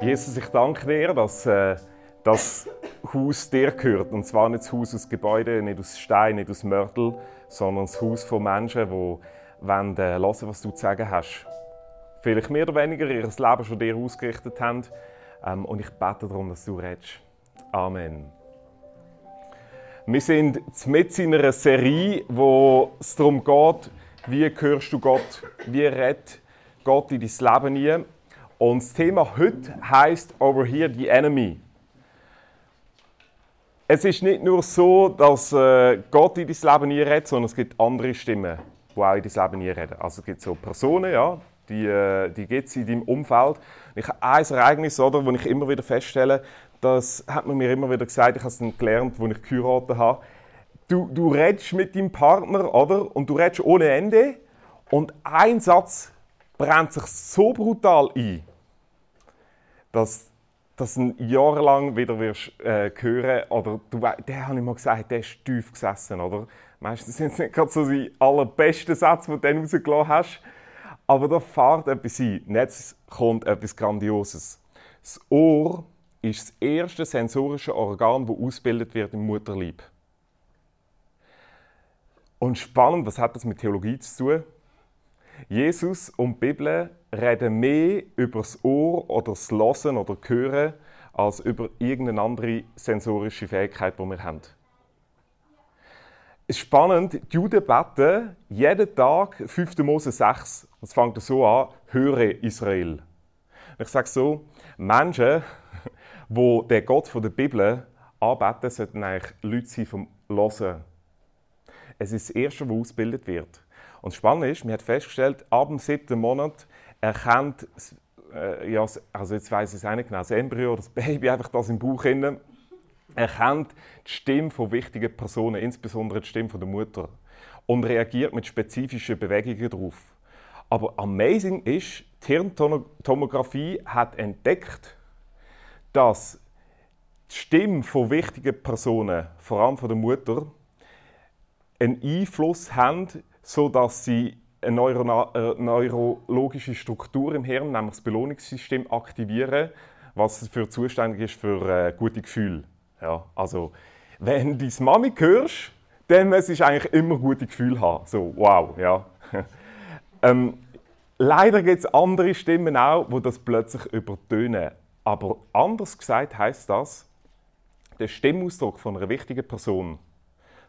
Jesus, ich danke dir, dass äh, das Haus dir gehört. Und zwar nicht das Haus aus Gebäuden, nicht aus Stein, nicht aus Mörtel, sondern das Haus von Menschen, die wollen, äh, hören, was du zu sagen hast. Vielleicht mehr oder weniger ihr Leben schon dir ausgerichtet haben. Ähm, und ich bete darum, dass du redest. Amen. Wir sind mit in einer Serie, wo es darum geht, wie hörst du Gott, wie redet Gott in dein Leben hinein. Und das Thema heute heißt Over Here the Enemy. Es ist nicht nur so, dass äh, Gott in dein Leben redet, sondern es gibt andere Stimmen, die auch in dein Leben reden. Also es gibt so Personen, ja, die, äh, die gibt es in deinem Umfeld. Ich habe ein Ereignis, oder, wo ich immer wieder feststelle, das hat man mir immer wieder gesagt, ich habe es dann gelernt, als ich geheiratet habe. Du, du redest mit deinem Partner, oder? Und du redest ohne Ende. Und ein Satz brennt sich so brutal ein, dass dass du jahrelang wieder wirst, äh, hören oder du, der habe ich mal gesagt, der ist tief gesessen, oder? Meistens sind es nicht gerade so die allerbesten Sätze, die du dann rausgelassen hast, aber da fährt etwas ein. Jetzt kommt etwas Grandioses. Das Ohr ist das erste sensorische Organ, das ausgebildet wird im Mutterleib. Und spannend, was hat das mit Theologie zu tun? Jesus und die Bibel reden mehr über das Ohr oder das Hören oder Hören als über irgendeine andere sensorische Fähigkeit, die wir haben. Es ist spannend, die Juden beten jeden Tag 5. Mose 6. Es fängt so an, höre Israel. Ich sage so, Menschen, die den Gott der Bibel anbeten, sollten eigentlich Leute sein vom Hören. Es ist das Erste, was ausgebildet wird. Und spannend ist, man hat festgestellt, ab dem siebten Monat erkennt, äh, ja, also jetzt weiß ich es nicht genau, das Embryo das Baby, einfach das im Bauch innen, erkennt die Stimme von wichtigen Personen, insbesondere die Stimme von der Mutter, und reagiert mit spezifischen Bewegungen darauf. Aber amazing ist, die Hirntomographie hat entdeckt, dass die Stimme von wichtigen Personen, vor allem von der Mutter, einen Einfluss haben sodass sie eine äh, neurologische Struktur im Hirn, nämlich das Belohnungssystem, aktivieren, was für zuständig ist für äh, gute Gefühle. Ja, also, wenn du deine Mami hörst, dann muss du eigentlich immer gute Gefühle haben. So, wow, ja. ähm, leider gibt es andere Stimmen auch, die das plötzlich übertönen. Aber anders gesagt heißt das, der Stimmausdruck von einer wichtigen Person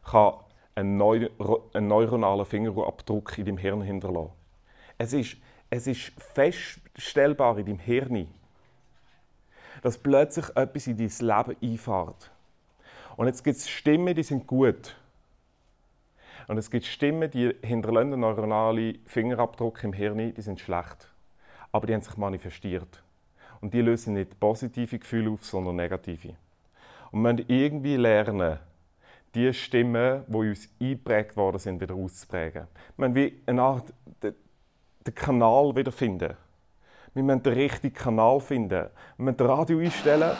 kann einen, neu, einen neuronalen Fingerabdruck in deinem Hirn hinterlassen. Es ist, es ist feststellbar in deinem Hirn, dass plötzlich etwas in dein Leben einfährt. Und jetzt gibt es Stimmen, die sind gut. Und es gibt Stimmen, die hinterlassen neuronale Fingerabdruck im Hirn, die sind schlecht. Aber die haben sich manifestiert. Und die lösen nicht positive Gefühle auf, sondern negative. Und wir müssen irgendwie lernen, die Stimmen, die uns eingeprägt worden sind, wieder auszuprägen. Wir müssen wie eine Art den, Kanal wiederfinden. Wir müssen den richtigen Kanal finden. Wir müssen das Radio einstellen.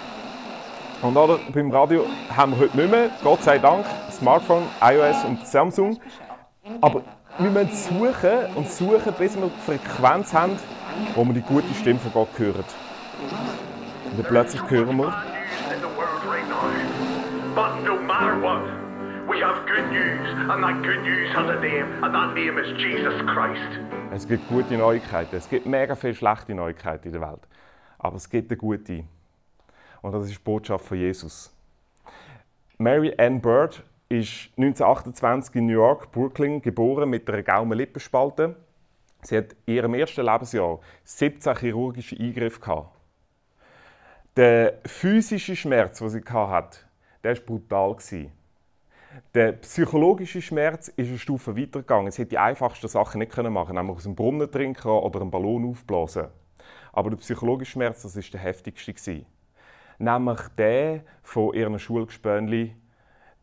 Und oder, beim Radio haben wir heute nicht mehr, Gott sei Dank, Smartphone, iOS und Samsung. Aber wir müssen suchen und suchen, bis wir die Frequenz haben, wo wir die gute Stimme von Gott hören. Und dann plötzlich hören wir. But no matter what, have good news, and that good news has a name, and that name is Jesus Christ. Es gibt gute Neuigkeiten. Es gibt mega viele schlechte Neuigkeiten in der Welt. Aber es gibt eine gute. Und das ist die Botschaft von Jesus. Mary Ann Bird ist 1928 in New York, Brooklyn, geboren mit einer Gaumenlippenspalte. Sie hat in ihrem ersten Lebensjahr 17 chirurgische Eingriffe gehabt. Der physische Schmerz, den sie hatte, war brutal. Der psychologische Schmerz ist eine Stufe weitergegangen. Sie hätte die einfachsten Sachen nicht machen nämlich aus dem Brunnen trinken oder einen Ballon aufblasen. Aber der psychologische Schmerz, das ist der heftigste gewesen. Nämlich der von ihren Schulgespönli,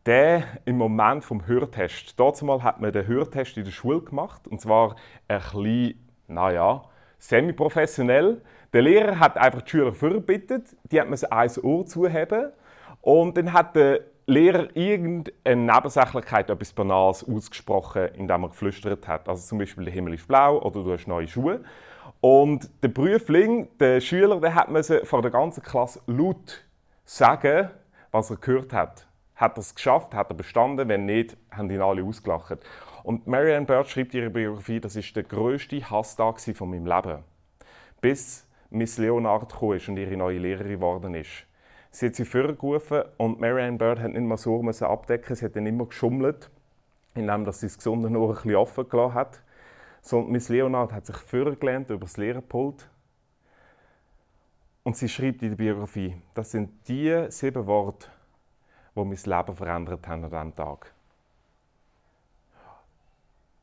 der im Moment vom Hörtest. Dazumal hat man den Hörtest in der Schule gemacht und zwar ein bisschen, naja, semi-professionell. Der Lehrer hat einfach die Schüler vorgebeten, die hat man ein Ohr zuheben und dann hat der Lehrer irgendeine Nebensächlichkeit, etwas Banales ausgesprochen, indem er geflüstert hat. Also zum Beispiel, der Himmel ist blau oder du hast neue Schuhe. Und der Prüfling, der Schüler, der hat vor der ganzen Klasse laut sagen, was er gehört hat. Hat er es geschafft, hat er bestanden, wenn nicht, haben ihn alle ausgelacht. Und Marianne Bird schreibt in ihrer Biografie, das ist der grösste Hasstag von meinem Leben. Bis Miss Leonard ist und ihre neue Lehrerin geworden ist. Sie hat sie vorgerufen und Marianne Bird hat nicht mehr so abdecken, sie hat dann immer geschummelt, indem sie das gesunde Ohr ein bisschen offen gelassen hat. So, Miss Leonard hat sich vorgelernt über das Lehrerpult und sie schreibt in der Biografie, das sind die sieben Worte, die mein Leben verändert haben an diesem Tag.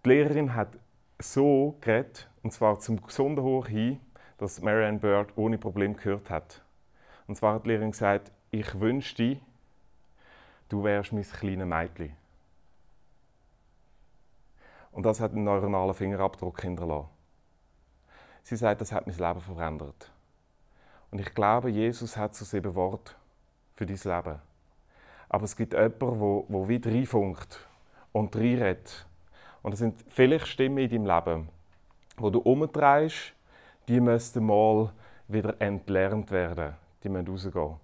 Die Lehrerin hat so geredet, und zwar zum gesunden Ohr hin, dass Marianne Bird ohne Problem gehört hat. Und zwar hat die Lehrerin gesagt, ich wünschte, du wärst mein kleines Mädchen. Und das hat einen neuronalen Fingerabdruck hinterlassen. Sie sagt, das hat mein Leben verändert. Und ich glaube, Jesus hat so sieben Worte für dein Leben. Aber es gibt jemanden, der, der wieder reinfunkt und reinredet. Und es sind vielleicht Stimmen in deinem Leben, wo du umdrehst, die müssten mal wieder entlernt werden. Die müssen rausgehen.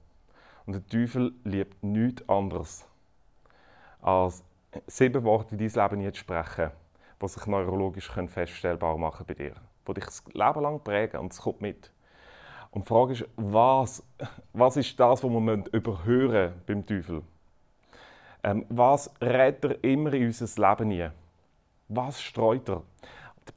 Und der Teufel liebt nichts anderes, als sieben Worte in dein Leben zu sprechen, die sich neurologisch feststellbar machen bei dir. Die dich das Leben lang prägen und es kommt mit. Und die Frage ist, was, was ist das, was wir überhören beim Teufel? Ähm, was redet er immer in unser Leben hinein? Was streut er?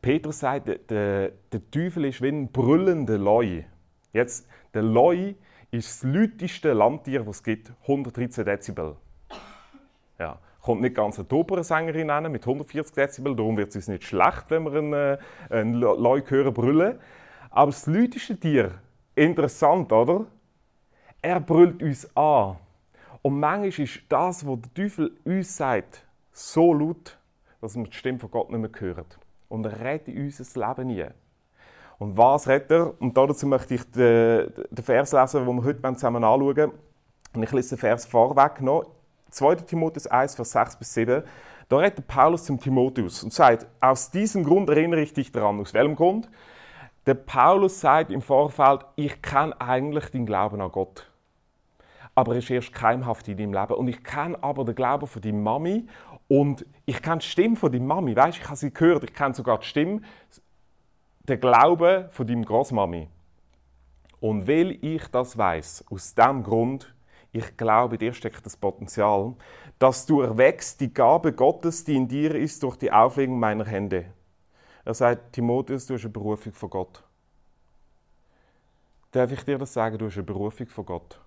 Petrus sagt, der, der Teufel ist wie ein brüllender Leu. Jetzt, der Leu ist das lauteste Landtier, das es gibt, 113 Dezibel. Ja. Kommt nicht ganz eine Opernsängerin mit 140 Dezibel, darum wird es uns nicht schlecht, wenn wir einen, äh, einen Leu hören brüllen. Aber das lauteste Tier, interessant, oder? Er brüllt uns an. Und manchmal ist das, was der Teufel uns sagt, so laut, dass wir die Stimme von Gott nicht mehr hören. Und er redet in unser Leben nie. Und was redet er? Und dazu möchte ich den, den Vers lesen, den wir heute zusammen anschauen wollen. Und ich lese den Vers vorweg noch. 2. Timotheus 1, Vers 6 bis 7. Da redet Paulus zum Timotheus und sagt, aus diesem Grund erinnere ich dich daran. Aus welchem Grund? Der Paulus sagt im Vorfeld, ich kenne eigentlich den Glauben an Gott. Aber er ist erst keimhaft in deinem Leben. Und ich kenne aber den Glauben von deiner Mami und ich kenne die Stimme von deiner Mami. Weißt, ich habe sie gehört. Ich kenne sogar die Stimme, den Glauben von deiner Großmami. Und weil ich das weiß, aus dem Grund, ich glaube, dir steckt das Potenzial, dass du erwächst die Gabe Gottes, die in dir ist, durch die Auflegung meiner Hände. Er sagt, Timotheus, du hast eine Berufung von Gott. Darf ich dir das sagen? Du hast eine Berufung von Gott.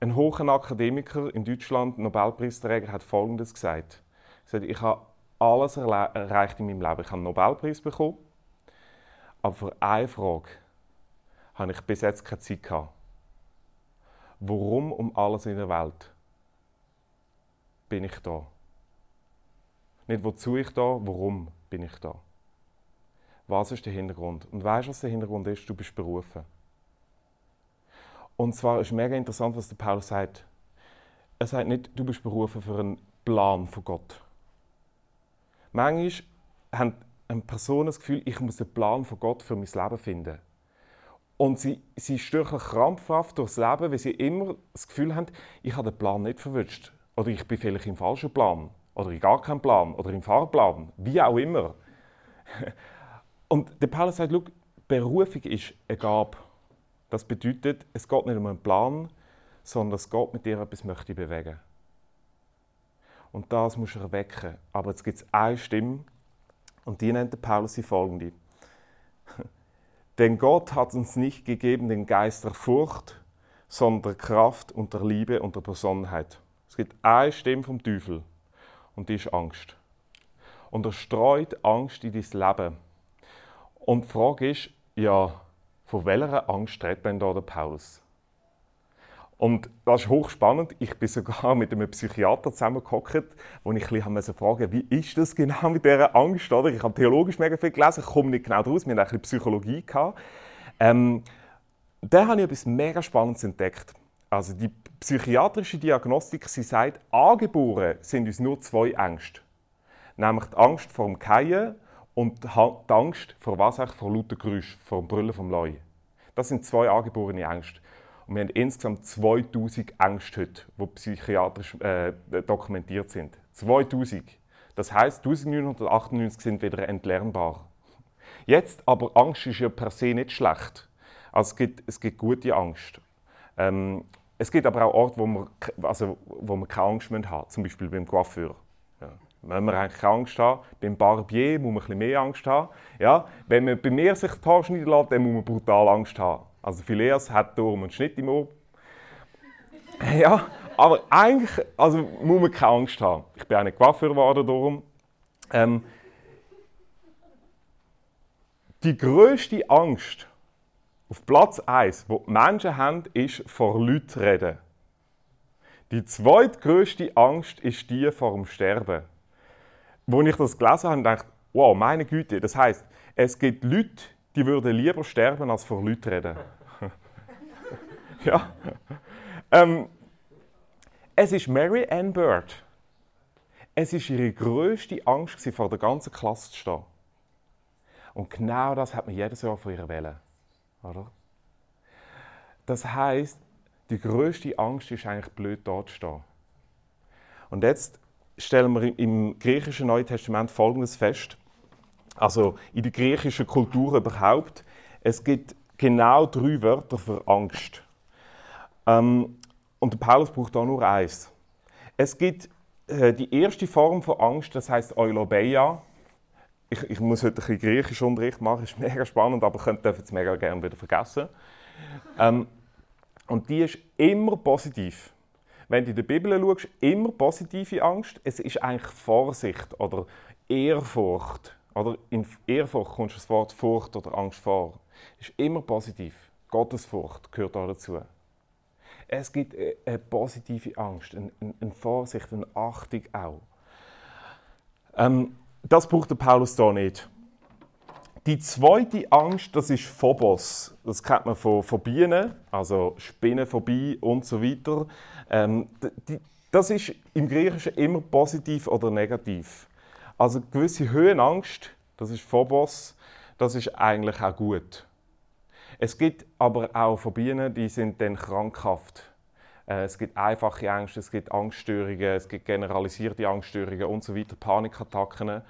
Ein hoher Akademiker in Deutschland, Nobelpreisträger, hat Folgendes gesagt. Er sagt, ich habe alles erreicht in meinem Leben. Ich habe einen Nobelpreis bekommen, aber für eine Frage habe ich bis jetzt keine Zeit gehabt. Warum um alles in der Welt bin ich da? Nicht wozu ich da, warum bin ich da? Was ist der Hintergrund? Und weißt du, was der Hintergrund ist? Du bist berufen. Und zwar ist mega interessant, was der Paulus sagt. Er sagt nicht, du bist berufen für einen Plan von Gott. Manchmal haben Personen das Gefühl, ich muss einen Plan von Gott für mein Leben finden. Und sie, sie stürchen krampfhaft durchs Leben, weil sie immer das Gefühl haben, ich habe den Plan nicht verwünscht. Oder ich bin vielleicht im falschen Plan. Oder in gar keinem Plan. Oder im Fahrplan. Wie auch immer. Und der Paulus sagt, Berufung ist eine Gabe. Das bedeutet, es geht nicht um einen Plan, sondern es geht mit dir etwas möchte bewegen. Und das musst du erwecken. Aber jetzt gibt es eine Stimme, und die nennt der Paulus die folgende. Denn Gott hat uns nicht gegeben den Geist der Furcht, sondern der Kraft und der Liebe und der Besonnenheit. Es gibt eine Stimme vom Teufel und die ist Angst. Und er streut Angst in dein Leben. Und die Frage ist, ja, von welcher Angst redet denn da der Paulus? Und das ist hochspannend. Ich bin sogar mit einem Psychiater zusammengehockt, wo ich ein bisschen fragen wie ist das genau mit dieser Angst? Oder? Ich habe theologisch mega viel gelesen, ich komme nicht genau daraus, wir hatten ein bisschen Psychologie. Ähm, da habe ich etwas mega Spannendes entdeckt. Also die psychiatrische Diagnostik, sie sagt, angeboren sind uns nur zwei Ängste. Nämlich die Angst vor dem Keien und die Angst vor was? Vor lauter Geräusch, vor dem Brüllen vom Leu. Das sind zwei angeborene Ängste. Und wir haben insgesamt 2000 Ängste die psychiatrisch äh, dokumentiert sind. 2000. Das heißt, 1998 sind wieder entlernbar. Jetzt aber, Angst ist ja per se nicht schlecht. Also es gibt, es gibt gute Angst. Ähm, es gibt aber auch Orte, wo man, also, wo man keine Angst haben muss, zum Beispiel beim Coiffeur. Ja. Wenn man eigentlich keine Angst haben, beim Barbier muss man ein bisschen mehr Angst haben. Ja. Wenn man bei mir sich die Haare schneiden lässt, dann muss man brutal Angst haben. Also Phileas hat darum einen Schnitt im Ohr. Ja, aber eigentlich also muss man keine Angst haben. Ich bin auch nicht Coiffeur geworden darum. Ähm, die größte Angst auf Platz 1, wo die Menschen haben, ist vor Leuten reden. Die zweitgrößte Angst ist die vor dem Sterben. Als ich das gelesen habe, dachte ich, wow, meine Güte, das heißt, es gibt Leute, die würden lieber sterben, als vor Leuten reden. Ja. Ähm, es ist Mary Ann Bird. Es ist ihre größte Angst, vor der ganzen Klasse zu stehen. Und genau das hat man jedes Jahr von ihr wählen. Oder? Das heißt, die größte Angst ist eigentlich blöd dort zu stehen. Und jetzt stellen wir im griechischen Neuen Testament Folgendes fest. Also in der griechischen Kultur überhaupt. Es gibt genau drei Wörter für Angst. Ähm, und der Paulus braucht da nur eins. Es gibt äh, die erste Form von Angst, das heißt Eulobeia ich, ich muss heute ein bisschen Griechisch Unterricht machen, ist mega spannend, aber ich dürfen es mega gerne wieder vergessen. Ähm, und die ist immer positiv. Wenn du in der Bibel schaust, immer positive Angst. Es ist eigentlich Vorsicht oder Ehrfurcht. Oder in Ehrfurcht kommt das Wort Furcht oder Angst vor. Es ist immer positiv. Gottesfurcht gehört auch dazu. Es gibt eine positive Angst, eine, Vorsicht, eine Achtung auch. Ähm, das braucht der Paulus hier nicht. Die zweite Angst, das ist Phobos. Das kennt man von, von Bienen, also Spinnenphobie und so weiter. Ähm, die, das ist im Griechischen immer positiv oder negativ. Also gewisse Höhenangst, das ist Phobos, das ist eigentlich auch gut. Es gibt aber auch Phobien, die sind dann krankhaft. Äh, es gibt einfache Ängste, es gibt Angststörungen, es gibt generalisierte Angststörungen und so weiter, Panikattacken.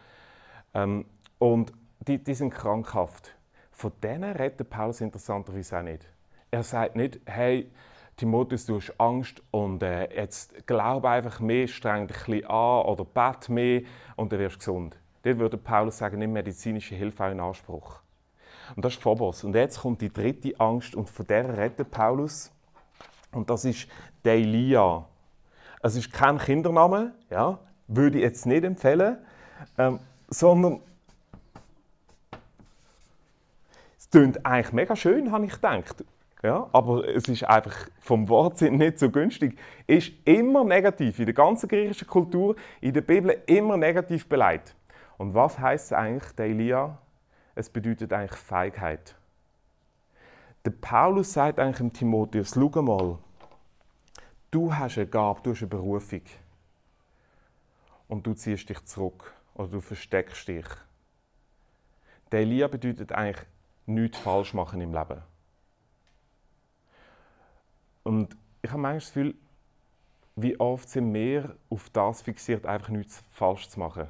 Ähm, und die, die sind krankhaft. Von denen redet Paulus interessanterweise auch nicht. Er sagt nicht, hey, Timotheus, du hast Angst und äh, jetzt glaub einfach mehr, streng dich ein an oder bet mehr und dann wirst du gesund. Dort würde Paulus sagen, nimm medizinische Hilfe auch in Anspruch. Und das ist Phobos. Und jetzt kommt die dritte Angst und von der redet Paulus. Und das ist Deilia. Es ist kein Kindername, ja, würde ich jetzt nicht empfehlen, ähm, sondern es klingt eigentlich mega schön, habe ich gedacht. Ja, aber es ist einfach vom Wortsinn nicht so günstig. Ist immer negativ in der ganzen griechischen Kultur, in der Bibel immer negativ beleidigt. Und was heißt eigentlich, der Elia? Es bedeutet eigentlich Feigheit. Der Paulus sagt eigentlich dem Timotheus: Schau mal, du hast eine Gabe, du hast eine Berufung. Und du ziehst dich zurück oder du versteckst dich. Der Elia bedeutet eigentlich nichts falsch machen im Leben. Und ich habe manchmal das Gefühl, wie oft sind wir auf das fixiert, einfach nichts falsch zu machen.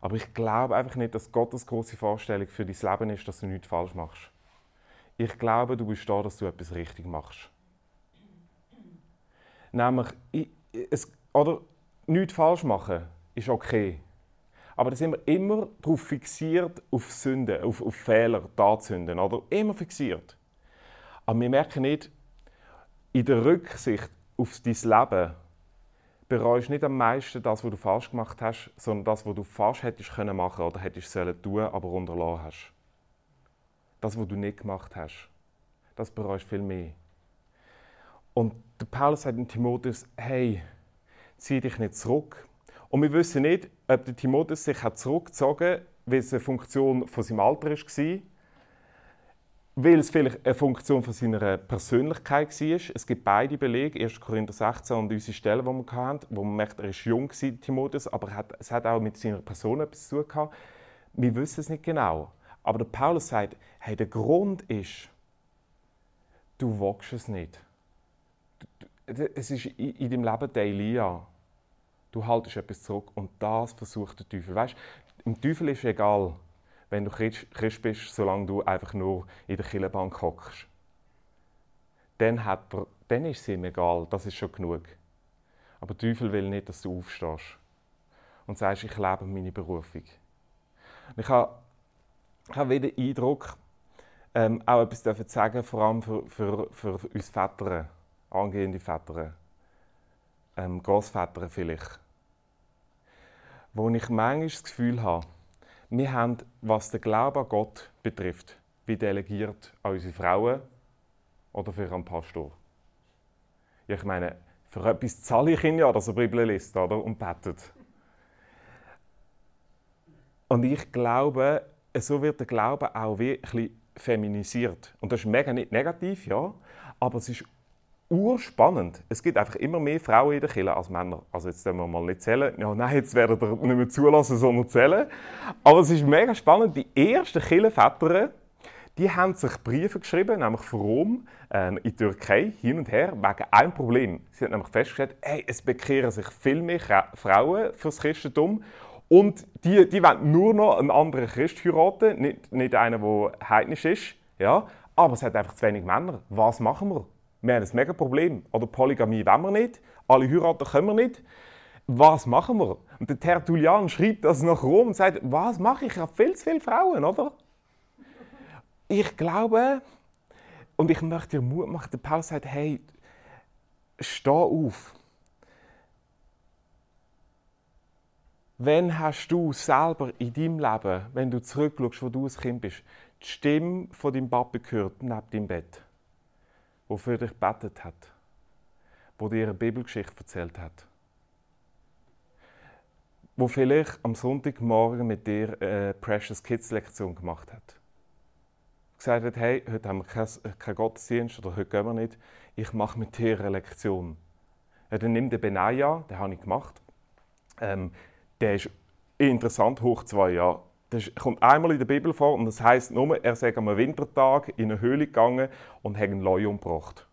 Aber ich glaube einfach nicht, dass Gottes große Vorstellung für dein Leben ist, dass du nichts falsch machst. Ich glaube, du bist da, dass du etwas richtig machst. Nämlich, ich, es, oder nichts falsch machen ist okay. Aber da sind wir immer darauf fixiert, auf Sünden, auf, auf Fehler, Tatsünden, oder? Immer fixiert. Aber wir merken nicht, in der Rücksicht auf dein Leben bereust nicht am meisten das, was du falsch gemacht hast, sondern das, was du falsch hättest können machen oder hättest sollen tun, aber unterlassen hast. Das, was du nicht gemacht hast, das bereust viel mehr. Und der Paulus sagt in Timotheus, hey, zieh dich nicht zurück. Und wir wissen nicht, ob der Timotheus sich hat zurückgezogen hat, weil es eine Funktion von seinem Alter war, weil es vielleicht eine Funktion von seiner Persönlichkeit war. Es gibt beide Belege, 1. Korinther 16 und unsere Stelle, die wir hatten, wo man merkt, er war jung, Timotheus, aber es hat auch mit seiner Person etwas zu tun wir wissen es nicht genau. Aber der Paulus sagt, hey, der Grund ist, du wagst es nicht. Es ist in deinem Leben der Elia. Du haltest etwas zurück und das versucht der Teufel. Weißt, im Teufel ist egal, wenn du Christ bist, solange du einfach nur in der Killenbank hockst. Dann, dann ist es ihm egal, das ist schon genug. Aber der Teufel will nicht, dass du aufstehst und sagst, ich lebe meine Berufung. ich habe, habe wieder den Eindruck, ähm, auch etwas zu sagen, vor allem für, für, für uns Väter, angehende Väter, ähm, Großväter vielleicht. Wo ich manchmal das Gefühl habe, wir haben, was den Glauben an Gott betrifft, wie delegiert an unsere Frauen oder für einen Pastor. Ich meine, für etwas zahle ich ihn ja, dass er Bibel liest oder? und betet. Und ich glaube, so wird der Glaube auch wirklich feminisiert. Und das ist mega nicht negativ, ja, aber es ist urspannend. Es gibt einfach immer mehr Frauen in der Kirche als Männer. Also jetzt werden wir mal nicht zählen. Ja, nein, jetzt werden wir nicht mehr zulassen, sondern zählen. Aber es ist mega spannend. Die ersten Kirchenväter, die haben sich Briefe geschrieben, nämlich von Rom äh, in die Türkei, hin und her, wegen einem Problem. Sie haben nämlich festgestellt, hey, es bekehren sich viel mehr Frauen fürs Christentum und die, die wollen nur noch einen anderen Christ heiraten, nicht, nicht einen, der heidnisch ist. Ja? Aber es hat einfach zu wenig Männer. Was machen wir? Wir haben ein mega Problem. Oder Polygamie wollen wir nicht, alle heiraten können wir nicht. Was machen wir? Und der Tertullian schreibt das nach Rom und sagt, was mache ich? Ich habe viel zu viele Frauen, oder? Ich glaube, und ich möchte dir Mut machen, der Paulus sagt, hey, steh auf. Wenn hast du selber in deinem Leben, wenn du zurückschaust, wo du ein Kind bist, die Stimme von deinem Papa gehört neben deinem Bett? Der für dich gebetet hat, wo dir eine Bibelgeschichte erzählt hat, wo vielleicht am Sonntagmorgen mit dir eine Precious Kids Lektion gemacht hat. Gesagt hat, hey, heute haben wir keinen Gottesdienst oder heute gehen wir nicht, ich mache mit dir eine Lektion. Ja, dann nimm den Benaya, den habe ich gemacht. Ähm, der ist interessant, hoch zwei Jahre. Das kommt einmal in der Bibel vor und das heißt nur, er sei am Wintertag in eine Höhle gegangen und hat einen Leu umgebracht.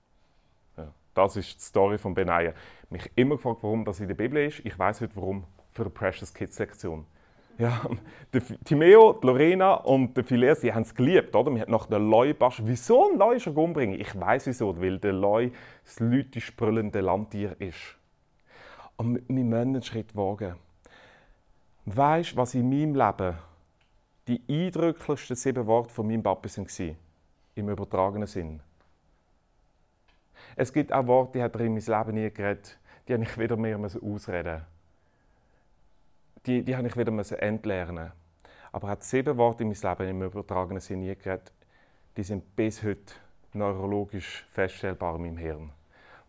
Ja, das ist die Story von Benaja. Mich immer gefragt, warum das in der Bibel ist. Ich weiß heute warum für die Precious Kids Lektion. Ja, der Timeo, die Lorena und der Phileas, sie haben es geliebt, oder? Wir haben nach der Leu basteln. Wieso ein Leu schon umbringen? Ich weiß wieso, weil der Leu das lütisch brüllende Landtier ist. Und wir müssen einen Schritt wagen. Weißt du, was in meinem Leben die eindrücklichsten sieben Worte von meinem Papa waren, im übertragenen Sinn. Es gibt auch Worte, die hat er in mein Leben nie geredet, die habe ich wieder mehr ausreden die, die habe ich wieder entlernen Aber er hat sieben Worte in mein Leben im übertragenen Sinn nie geredet, die sind bis heute neurologisch feststellbar in meinem Hirn. Und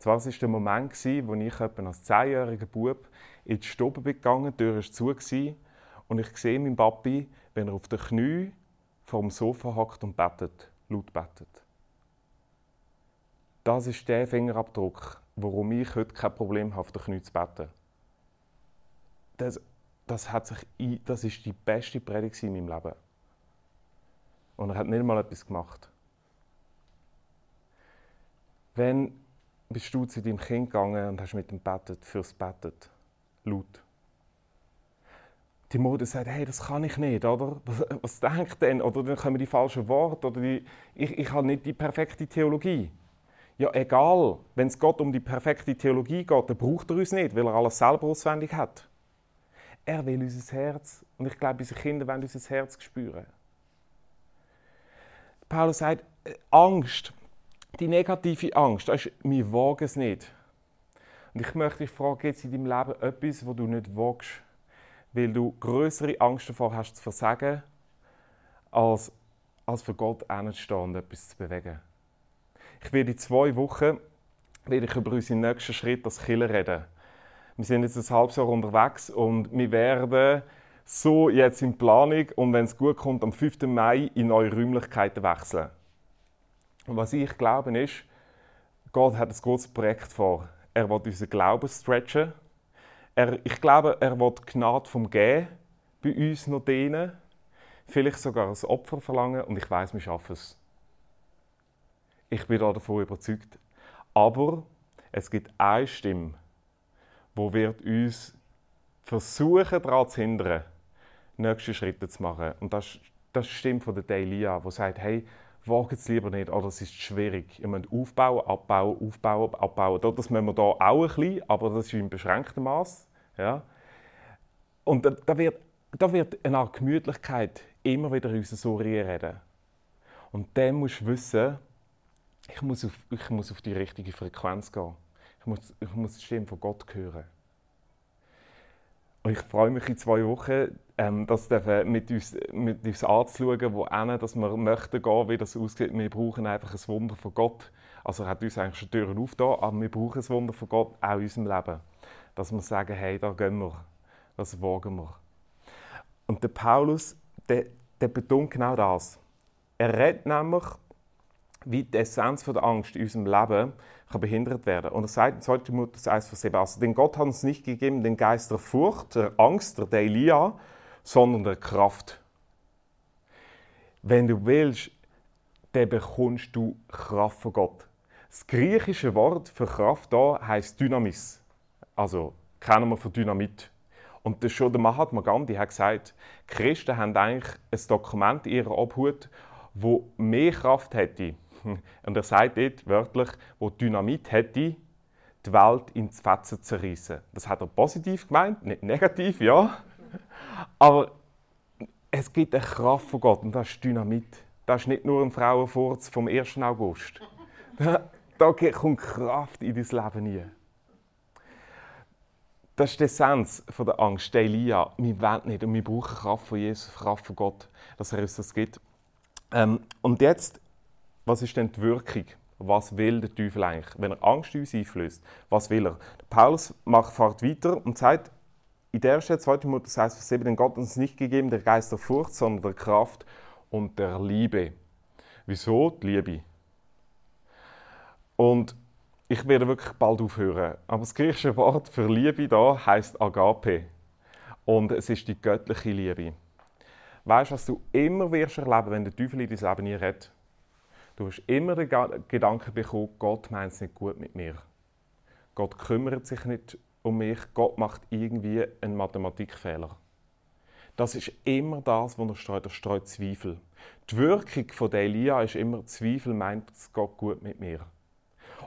zwar war es der Moment, wo ich als zehnjähriger Bub in die Stube gegangen bin, die Tür war zu und ich sehe meinen Papi, wenn er auf den Knie vor dem Sofa hockt und betet, laut betet. Das ist der Fingerabdruck, warum ich heute kein Problem habe, auf den Knie zu beten. Das, das, hat sich, das ist die beste Predigt in meinem Leben. Und er hat nicht mal etwas gemacht. Wenn bist du zu deinem Kind gegangen und hast mit ihm betet, fürs Betet, laut? Die Mode sagt, hey, das kann ich nicht, oder? Was, was denkt denn? Oder dann kommen die falschen Worte, oder die, ich, ich habe nicht die perfekte Theologie. Ja, egal, wenn es Gott um die perfekte Theologie geht, dann braucht er uns nicht, weil er alles selber auswendig hat. Er will unser Herz, und ich glaube, unsere Kinder wollen unser Herz spüren. Paulus sagt, äh, Angst, die negative Angst, das ist, wir wagen es nicht. Und ich möchte dich fragen, gibt es in deinem Leben etwas, wo du nicht wagst? Weil du größere Angst davor hast zu versagen, als, als für Gott hinzustehen und etwas zu bewegen. Ich werde in zwei Wochen werde ich über unseren nächsten Schritt als Killer reden. Wir sind jetzt ein halbes Jahr unterwegs und wir werden so jetzt in Planung und wenn es gut kommt, am 5. Mai in neue Räumlichkeiten wechseln. Und was ich glaube ist, Gott hat ein großes Projekt vor. Er will unseren Glauben stretchen er, ich glaube, er die Gnade vom Gehen bei uns noch dehnen. vielleicht sogar ein Opfer verlangen und ich weiß, wir schaffen es. Ich bin davon überzeugt. Aber es gibt eine Stimme, die wird uns versuchen, daran zu hindern, nächste Schritte zu machen. Und das, das ist die Stimme von der Delia, die sagt, hey, wagt es lieber nicht, oder es ist schwierig. Ihr müsst aufbauen, abbauen, aufbauen, abbauen. Das müssen wir hier auch ein bisschen, aber das ist in beschränktem Maß. Ja. Und da, da, wird, da wird eine Art Gemütlichkeit immer wieder in unser Ohr reden. Und dann musst du wissen, ich muss, auf, ich muss auf die richtige Frequenz gehen. Ich muss, ich muss die Stimme von Gott hören. Und ich freue mich in zwei Wochen, ähm, das mit uns, mit uns anzuschauen, wo hin, dass wir möchten gehen, wie das aussieht. Wir brauchen einfach ein Wunder von Gott. Also er hat uns eigentlich schon Türen aufgetan, aber wir brauchen ein Wunder von Gott auch in unserem Leben. Dass wir sagen, hey, da gehen wir, das wagen wir. Und der Paulus, der, der betont genau das. Er redet nämlich wie die Essenz der Angst in unserem Leben kann behindert werden. Und er sagt in 2. Timotheus 1, Vers 7, also, denn Gott hat uns nicht gegeben den Geist der Furcht, der Angst, der Delia, sondern der Kraft. Wenn du willst, dann bekommst du Kraft von Gott. Das griechische Wort für Kraft da heißt Dynamis. Also kennen wir von Dynamit. Und das schon der Mahatma Gandhi hat gesagt, Christen haben eigentlich ein Dokument in ihrer Obhut, wo mehr Kraft hätte Und er sagt dort wörtlich, wo Dynamit hätte, die Welt in Fetzen zerreißen. Das hat er positiv gemeint, nicht negativ, ja. Aber es gibt eine Kraft von Gott und das ist Dynamit. Das ist nicht nur ein Frauenfurz vom 1. August. Da, da kommt Kraft in dein Leben hinein. Das ist die Essenz der Angst, der Elia. Wir wollen nicht und wir brauchen Kraft von Jesus, Kraft von Gott, dass er uns das gibt. Ähm, und jetzt was ist denn die Wirkung? Was will der Teufel eigentlich? Wenn er Angst in uns einflößt, was will er? Paulus macht, fährt weiter und sagt, in der Stelle 2. Timotheus heißt Vers 7, denn Gott uns nicht gegeben der Geist der Furcht, sondern der Kraft und der Liebe. Wieso? Die Liebe. Und ich werde wirklich bald aufhören. Aber das griechische Wort für Liebe da heißt Agape. Und es ist die göttliche Liebe. Weißt du, was du immer wirst erleben, wenn der Teufel in dein Leben nie redet? Du hast immer den Gedanken bekommen, Gott meint es nicht gut mit mir. Gott kümmert sich nicht um mich, Gott macht irgendwie einen Mathematikfehler. Das ist immer das, was er streut. Er streut Zweifel. Die Wirkung von der Elia ist immer, Zweifel meint Gott gut mit mir.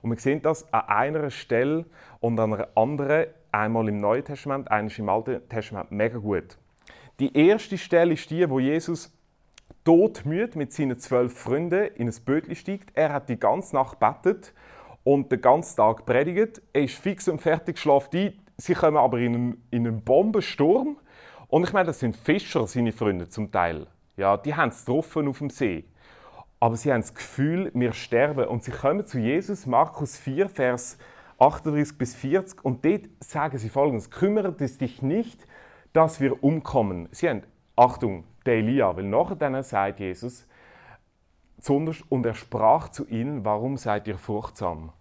Und wir sehen das an einer Stelle und an einer anderen, einmal im Neuen Testament, einmal im Alten Testament, mega gut. Die erste Stelle ist die, wo Jesus todmüde mit seinen zwölf Freunden in ein Bötchen steigt. Er hat die ganze Nacht betet und den ganzen Tag predigt. Er ist fix und fertig, schlaft ein. Sie kommen aber in einen, in einen Bombensturm. Und ich meine, das sind Fischer, seine Freunde zum Teil. Ja, die haben es getroffen auf dem See. Aber sie haben das Gefühl, wir sterben. Und sie kommen zu Jesus, Markus 4, Vers 38 bis 40. Und dort sagen sie folgendes: Kümmert es dich nicht, dass wir umkommen. Sie haben, Achtung, der Elia, weil nachher sagt Jesus, und er sprach zu ihnen, warum seid ihr furchtsam?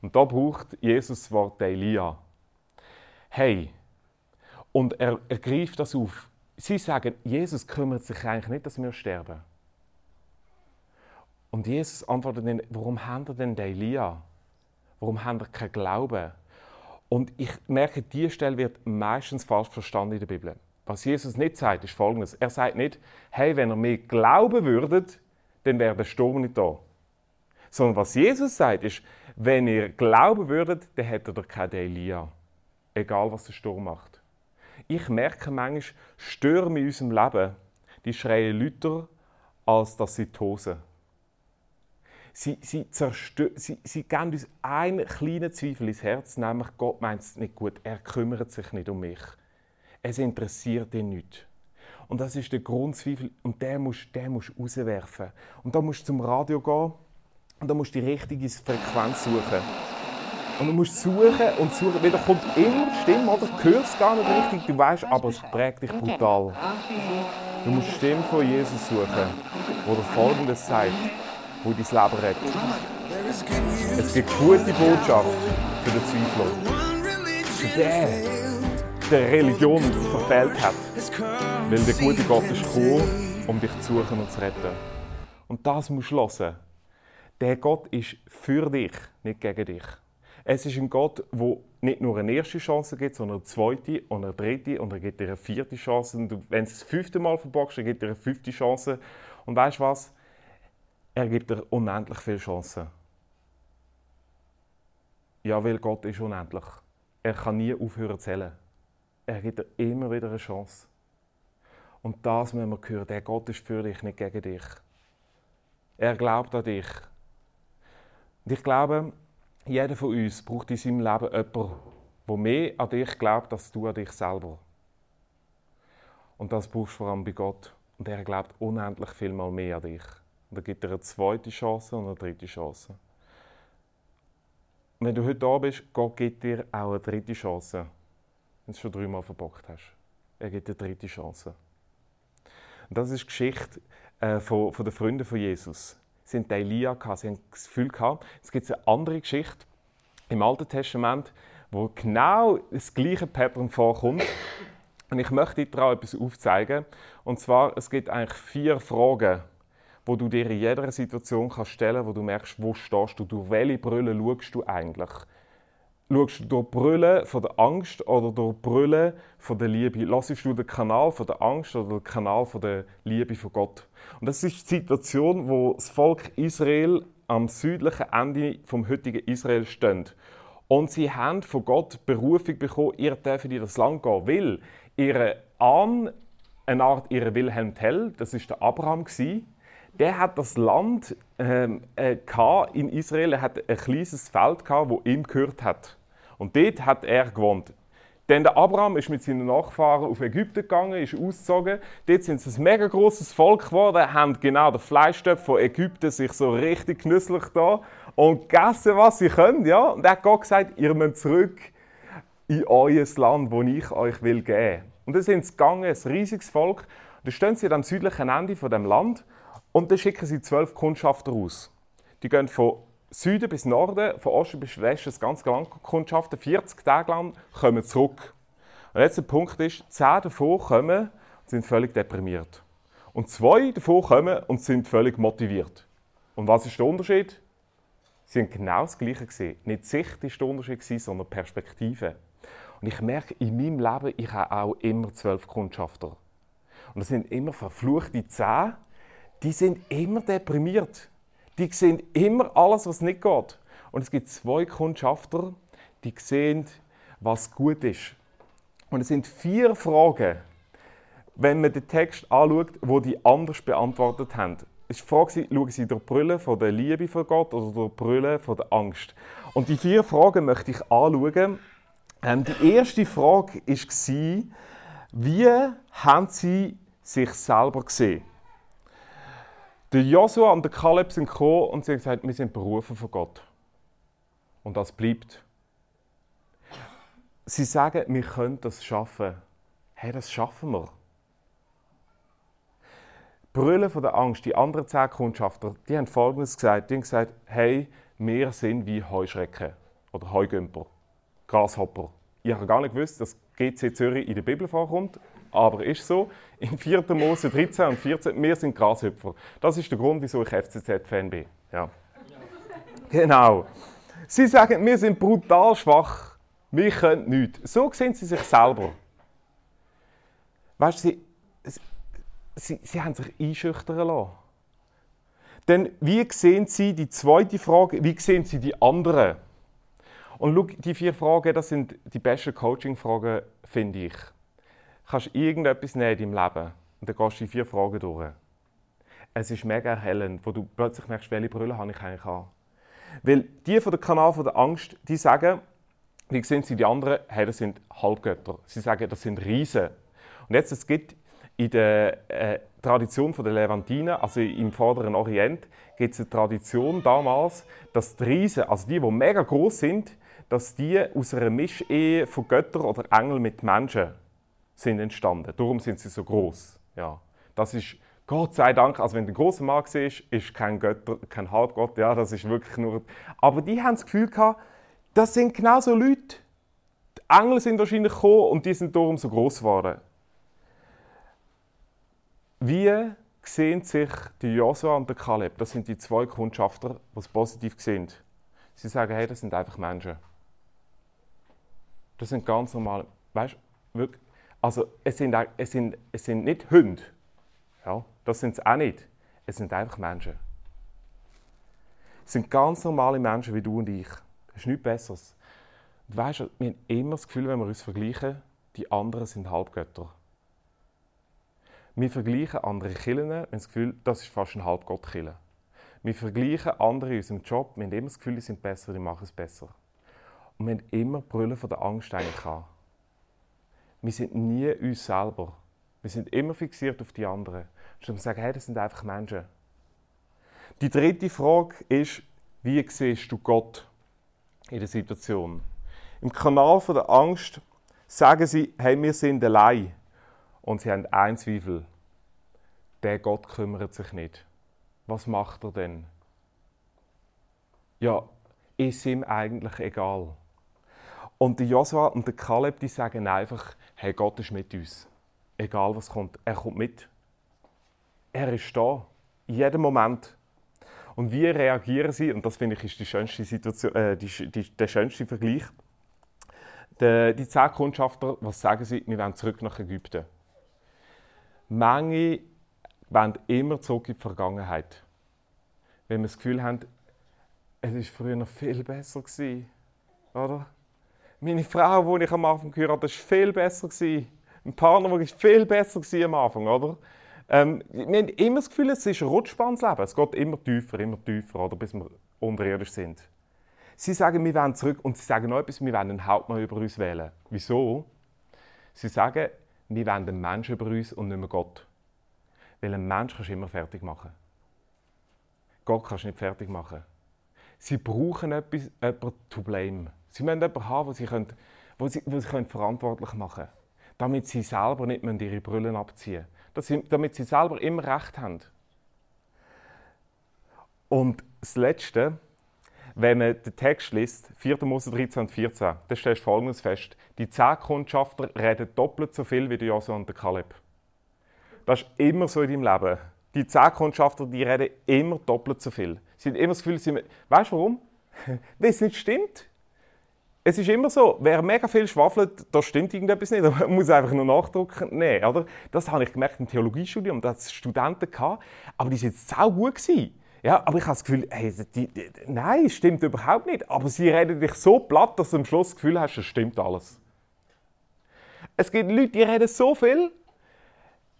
Und da braucht Jesus das Wort Elia. Hey, und er, er greift das auf. Sie sagen, Jesus kümmert sich eigentlich nicht, dass wir sterben. Und Jesus antwortet ihnen, warum habt ihr denn den Elia? Warum habt ihr keinen Glauben? Und ich merke, diese Stelle wird meistens falsch verstanden in der Bibel. Was Jesus nicht sagt, ist folgendes. Er sagt nicht, hey, wenn ihr mir glauben würdet, dann wäre der Sturm nicht da. Sondern was Jesus sagt, ist, wenn ihr glauben würdet, dann hättet ihr keine Elia. Egal, was der Sturm macht. Ich merke manchmal, Stürme in unserem Leben, die schreien lauter, als dass sie tosen. Sie, sie, sie, sie geben uns einen kleinen Zweifel ins Herz, nämlich Gott meint es nicht gut, er kümmert sich nicht um mich es interessiert ihn nicht. Und das ist der Grundzweifel und der musst du musst rauswerfen. Und da musst du zum Radio gehen und da musst du die richtige Frequenz suchen. Und du musst suchen und suchen, wieder kommt immer die Stimme, oder? Du hörst gar nicht richtig, du weißt, aber es prägt dich brutal. Du musst die Stimme von Jesus suchen, wo der Folgendes sagt, wo dein Leben rettet. Es gibt gute Botschaft für den Zweifler. Für den, der Religion verfehlt hat. Weil der gute Gott ist gekommen um dich zu suchen und zu retten. Und das musst du hören. Der Gott ist für dich, nicht gegen dich. Es ist ein Gott, der nicht nur eine erste Chance gibt, sondern eine zweite und eine dritte und er gibt dir eine vierte Chance. Und wenn du das fünfte Mal verbockst, dann gibt er eine fünfte Chance. Und weißt du was? Er gibt dir unendlich viele Chancen. Ja, weil Gott ist unendlich. Er kann nie aufhören zu zählen. Er gibt dir immer wieder eine Chance. Und das müssen wir hören. Der Gott ist für dich, nicht gegen dich. Er glaubt an dich. Und ich glaube, jeder von uns braucht in seinem Leben jemanden, der mehr an dich glaubt, als du an dich selber. Und das brauchst du vor allem bei Gott. Und er glaubt unendlich viel mal mehr an dich. Und er gibt dir eine zweite Chance und eine dritte Chance. Wenn du heute da bist, Gott gibt dir auch eine dritte Chance. Wenn du es schon dreimal verbockt hast. Er gibt dir eine dritte Chance. Und das ist die Geschichte äh, von, von den Freunden von Jesus. Sie hatten Elia, sie haben das Gefühl gehabt, es gibt eine andere Geschichte im Alten Testament, wo genau das gleiche Pattern vorkommt. Und ich möchte dir etwas aufzeigen. Und zwar, es gibt eigentlich vier Fragen, wo du dir in jeder Situation kannst stellen kannst, wo du merkst, wo stehst du, durch welche Brille schaust du eigentlich. Schaust du durch Brüllen von der Angst oder durch Brüllen von der Liebe? Lassest du den Kanal von der Angst oder den Kanal von der Liebe von Gott? Und das ist die Situation, wo das Volk Israel am südlichen Ende vom heutigen Israel steht. Und sie haben von Gott Berufung bekommen, ihr dürfen in das Land gehen, weil ihre Ahn, eine Art ihrer Wilhelm Tell, das ist der Abraham der hat das Land ähm, äh, in Israel, er hat ein kleines Feld gehabt, wo ihm gehört hat. Und dort hat er gewohnt. Denn der Abraham ist mit seinen Nachfahren auf Ägypten gegangen, ist ausgezogen. Dort sind sie ein mega großes Volk geworden, haben genau den Fleischstöpf von Ägypten sich so richtig genüsslich da und gegessen, was sie können. Ja? Und er hat Gott gesagt, ihr müsst zurück in euer Land, wo ich euch will geben. Und dann sind sie gegangen, ein riesiges Volk. Und dann stehen sie am südlichen Ende von dem Land und dann schicken sie zwölf Kundschafter aus. Die gehen von Süden bis Norden, von Osten bis Westen, das ganze Land Kundschaften, 40 Tage lang, kommen zurück. Und jetzt der Punkt ist, 10 davon kommen und sind völlig deprimiert. Und zwei davon kommen und sind völlig motiviert. Und was ist der Unterschied? Sie haben genau das Gleiche gesehen. Nicht Sicht war der Unterschied, sondern Perspektive. Und ich merke in meinem Leben, ich habe auch immer zwölf Kundschafter. Und das sind immer verfluchte zehn, die sind immer deprimiert die sehen immer alles, was nicht geht. Und es gibt zwei Kundschafter, die sehen, was gut ist. Und es sind vier Fragen, wenn man den Text anschaut, wo die anders beantwortet haben. Es ist die Frage, schauen sie durch die Brille von der Liebe von Gott oder durch die Brille von der Angst? Und die vier Fragen möchte ich anschauen. Ähm, die erste Frage war, wie haben sie sich selber gesehen? Der Joshua und der Kaleb sind gekommen und sie haben gesagt, wir sind berufen von Gott. Und das bleibt. Sie sagen, wir können das schaffen. Hey, das schaffen wir. Brüllen von der Angst, die anderen zehn Kundschafter, die haben Folgendes gesagt. Die haben gesagt, hey, wir sind wie Heuschrecken oder Heugümper, Grashopper. Ich habe gar nicht gewusst, dass GC Zürich in der Bibel vorkommt aber ist so. In 4. Mose 13 und 14, wir sind Grashüpfer. Das ist der Grund, wieso ich FCZ-Fan bin. Ja. Genau. Sie sagen, wir sind brutal schwach, wir können nichts. So sehen sie sich selber. Weißt du, sie, sie, sie haben sich einschüchtern lassen. Denn wie sehen sie die zweite Frage, wie sehen sie die anderen? Und schau, die vier Fragen, das sind die besten Coaching-Fragen, finde ich kannst du irgendetwas nehmen in deinem Leben und dann gehst du die vier Fragen durch. Es ist mega erhellend, wo du plötzlich merkst, welche Brille habe ich eigentlich an. Weil die von der Kanal von der Angst, die sagen, wie sehen sie die anderen? Hey, das sind Halbgötter. Sie sagen, das sind Riesen. Und jetzt, es gibt in der äh, Tradition der Levantinen, also im Vorderen Orient, gibt es eine Tradition damals, dass die Riesen, also die, die mega groß sind, dass die aus einer Mischehe von Göttern oder Engeln mit Menschen sind entstanden. Darum sind sie so groß. Ja, das ist Gott sei Dank, also wenn du ein großer Mann siehst, ist kein Götter, kein Halbgott, ja, das ist wirklich nur. Aber die haben das Gefühl gehabt, das sind genau so Leute. Die Engel sind wahrscheinlich gekommen und die sind darum so groß geworden. Wie sehen sich die Josua und der Kaleb, das sind die zwei Kundschafter, die positiv sehen. Sie sagen, hey, das sind einfach Menschen. Das sind ganz normale, weißt du, also es sind, es sind, es sind nicht Hunde, ja, das sind es auch nicht. Es sind einfach Menschen. Es sind ganz normale Menschen wie du und ich. Das ist nichts Besseres. Und weißt du, wir haben immer das Gefühl, wenn wir uns vergleichen, die anderen sind Halbgötter. Wir vergleichen andere Killen, wir haben das Gefühl, das ist fast ein Halbgott-Kille. Wir vergleichen andere in unserem Job, wir haben immer das Gefühl, die sind besser, die machen es besser. Und wir haben immer Brüllen von der Angst eigentlich Wir sind nie uns selber. Wir sind immer fixiert auf die anderen. Statt wir sagen, hey, das sind einfach Menschen. Die dritte Frage ist, wie siehst du Gott in der Situation? Im Kanal von der Angst sagen sie, hey, wir sind allein. Und sie haben einen Zweifel. Der Gott kümmert sich nicht. Was macht er denn? Ja, ist ihm eigentlich egal. Und der Josua und der Kaleb, die sagen einfach, hey, Gott ist mit uns. Egal was kommt, er kommt mit. Er ist da, in jedem Moment. Und wie reagieren sie? Und das finde ich ist die schönste Situation, äh, die, die, der schönste Vergleich. Die, die zehn Kundschafter, was sagen sie? Wir wollen zurück nach Ägypten. Manche wollen immer zurück in die Vergangenheit. Wenn wir das Gefühl haben, es war früher noch viel besser. Gewesen, oder? Meine Frau, die ich am Anfang gehört habe, war viel besser. Gewesen. Ein Partner war viel besser am Anfang, oder? Ähm, wir haben immer das Gefühl, es ist ein Rutschbahnsleben. Es geht immer tiefer, immer tiefer, oder, bis wir unterirdisch sind. Sie sagen, wir wollen zurück und sie sagen noch etwas, wir wollen einen Hauptmann über uns wählen. Wieso? Sie sagen, wir wollen einen Menschen über uns und nicht mehr Gott. Weil einen Menschen kannst du immer fertig machen. Gott kannst du nicht fertig machen. Sie brauchen etwas, jemanden to blame. Sie müssen jemanden haben, wo sie, können, wo sie, wo sie können verantwortlich machen können. Damit sie selber nicht ihre Brüllen abziehen müssen. Damit sie selber immer Recht haben. Und das Letzte, wenn man den Text liest, 4. Mose 13 und 14, dann stellst du Folgendes fest. Die zehn Kundschafter reden doppelt so viel wie der Josua und der Kaleb. Das ist immer so in deinem Leben. Die zehn Kundschafter, die reden immer doppelt so viel. Sie haben immer das Gefühl, sie... Weißt du warum? Weil es nicht stimmt. Es ist immer so, wer mega viel schwafelt, da stimmt irgendetwas nicht. Man muss einfach nur nachdrucken. Nein, oder? Das habe ich gemerkt im Theologiestudium, da es Studenten gehabt, aber die waren jetzt sau gut. Ja, aber ich habe das Gefühl, hey, die, die, nein, es stimmt überhaupt nicht. Aber sie reden dich so platt, dass du am Schluss das Gefühl hast, es stimmt alles. Es gibt Leute, die reden so viel.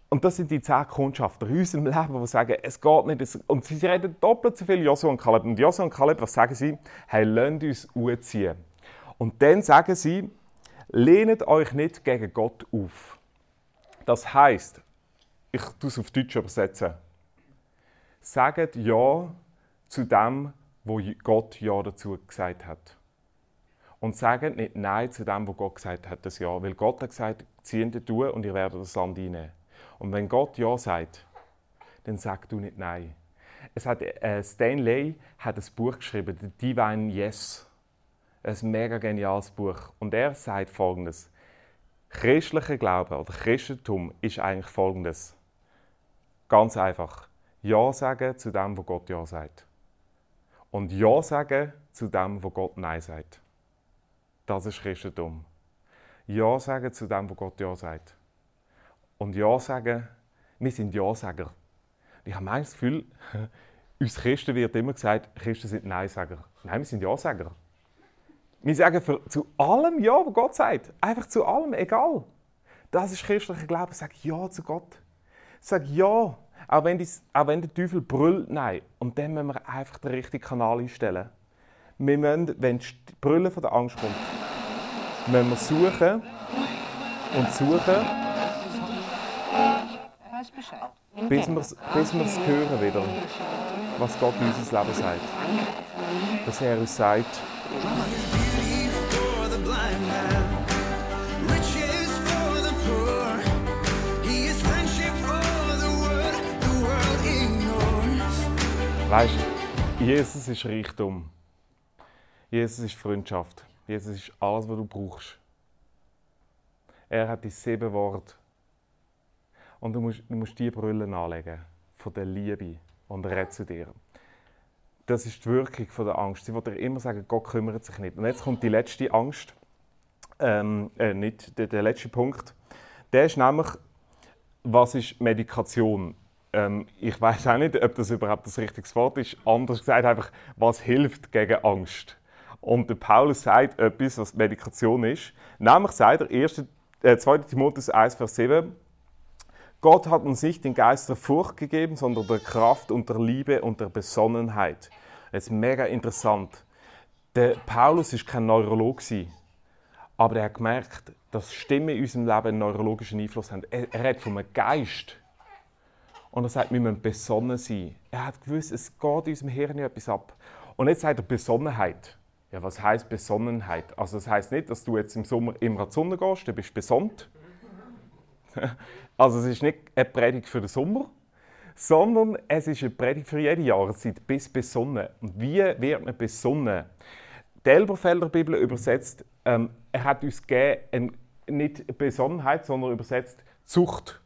Und das sind die zehn Kundschafter in unserem Leben, die sagen, es geht nicht. Und sie reden doppelt so viel Joshua und Kaleb. Und Joshua und Kaleb, was sagen sie? Hey, lasst uns umziehen. Und dann sagen sie, lehnet euch nicht gegen Gott auf. Das heißt, ich tue es auf Deutsch übersetzen sagt Ja zu dem, wo Gott Ja dazu gesagt hat. Und sagt nicht Nein zu dem, wo Gott gesagt hat, das Ja. Weil Gott hat gesagt, zieht du und ihr werdet das Land einnehmen. Und wenn Gott Ja sagt, dann sag du nicht Nein. Es hat, äh, Stanley hat ein Buch geschrieben, The Divine Yes. Ein mega geniales Buch. Und er sagt folgendes: Christlicher Glaube oder Christentum ist eigentlich folgendes. Ganz einfach. Ja sagen zu dem, wo Gott Ja sagt. Und Ja sagen zu dem, wo Gott Nein sagt. Das ist Christentum. Ja sagen zu dem, wo Gott Ja sagt. Und Ja sagen, wir sind Ja-Sager. Ich habe das Gefühl, uns Christen wird immer gesagt, Christen sind Nein-Sager. Nein, wir sind Ja-Sager. Wir sagen für, zu allem Ja, was Gott sagt. Einfach zu allem, egal. Das ist christlicher Glaube. Sag Ja zu Gott. Sag Ja auch wenn, dies, auch wenn der Teufel brüllt, nein. Und dann müssen wir einfach den richtigen Kanal einstellen. Wir müssen, wenn das Brüllen von der Angst kommt, müssen wir suchen und suchen, bis wir, bis wir es hören wieder, was Gott in unser Leben sagt. Dass er uns sagt, Weißt Jesus ist Reichtum. Jesus ist Freundschaft. Jesus ist alles, was du brauchst. Er hat die sieben Worte. Und du musst, du musst die Brüllen anlegen. von der Liebe und er redet zu dir. Das ist die Wirkung von der Angst. Sie will dir immer sagen, Gott kümmert sich nicht. Und jetzt kommt die letzte Angst, ähm, äh, nicht der, der letzte Punkt. Der ist nämlich, was ist Medikation? Ähm, ich weiß auch nicht, ob das überhaupt das richtige Wort ist. Anders gesagt einfach, was hilft gegen Angst? Und der Paulus sagt etwas, was Medikation ist. Nämlich sagt er 1, äh, 2. Timotheus 1, Vers 7, Gott hat uns nicht den Geist der Furcht gegeben, sondern der Kraft und der Liebe und der Besonnenheit. Das ist mega interessant. Der Paulus ist kein Neurologe, aber er hat gemerkt, dass Stimmen in unserem Leben einen neurologischen Einfluss haben. Er, er redet vom Geist. Und er sagt, wir müssen besonnen sein. Er hat gewusst, es geht in unserem Hirn etwas ab. Und jetzt sagt er Besonnenheit. Ja, was heißt Besonnenheit? Also das heißt nicht, dass du jetzt im Sommer immer an die Sonne gehst, du bist besonnt. also es ist nicht eine Predigt für den Sommer, sondern es ist eine Predigt für jede Jahreszeit, bis besonnen. Und wie wird man besonnen? Die Elberfelder Bibel übersetzt, ähm, er hat uns gegeben, nicht Besonnenheit, sondern übersetzt Zucht.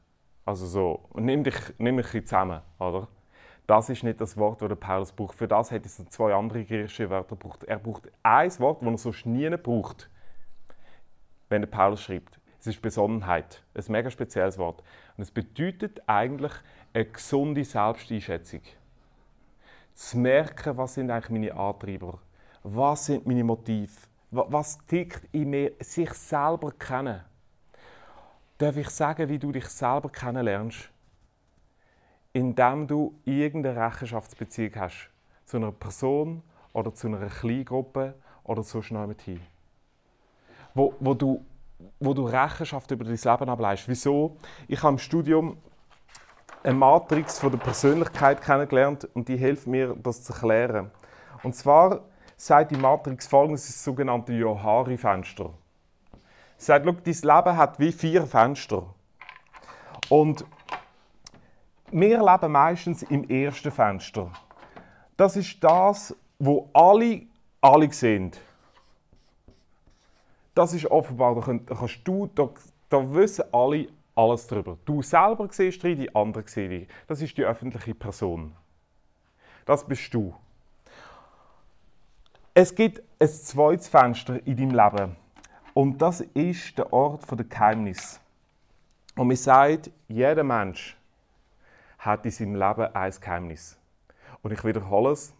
Also so, nimm dich, nimm dich zusammen, oder? Das ist nicht das Wort, das Paulus braucht. Für das hätte er zwei andere griechische Wörter gebraucht. Er braucht ein Wort, das er sonst nie braucht, wenn der Paulus schreibt. Es ist Besonnenheit. Ein mega spezielles Wort. Und es bedeutet eigentlich eine gesunde Selbsteinschätzung. Zu merken, was sind eigentlich meine Antreiber? Was sind meine Motive? Was tickt in mir? Sich selber kennen. Darf ich sagen, wie du dich selber kennenlernst? Indem du irgendeine Rechenschaftsbeziehung hast zu einer Person oder zu einer Kleingruppe oder so schnell hin. Wo, wo, du, wo du Rechenschaft über dein Leben ableist. Wieso? Ich habe im Studium eine Matrix von der Persönlichkeit kennengelernt und die hilft mir, das zu erklären. Und zwar sagt die Matrix folgendes, das sogenannte Johari-Fenster. Sie sagt, dein Leben hat wie vier Fenster. Und wir leben meistens im ersten Fenster. Das ist das, wo alle, alle sehen. Das ist offenbar, da kannst du, da, da wissen alle alles darüber. Du selber siehst drin, die anderen sehen dich. Das ist die öffentliche Person. Das bist du. Es gibt ein zweites Fenster in deinem Leben. Und das ist der Ort der Geheimnis. Und man sagt, jeder Mensch hat in seinem Leben ein Geheimnis. Und ich wiederhole es,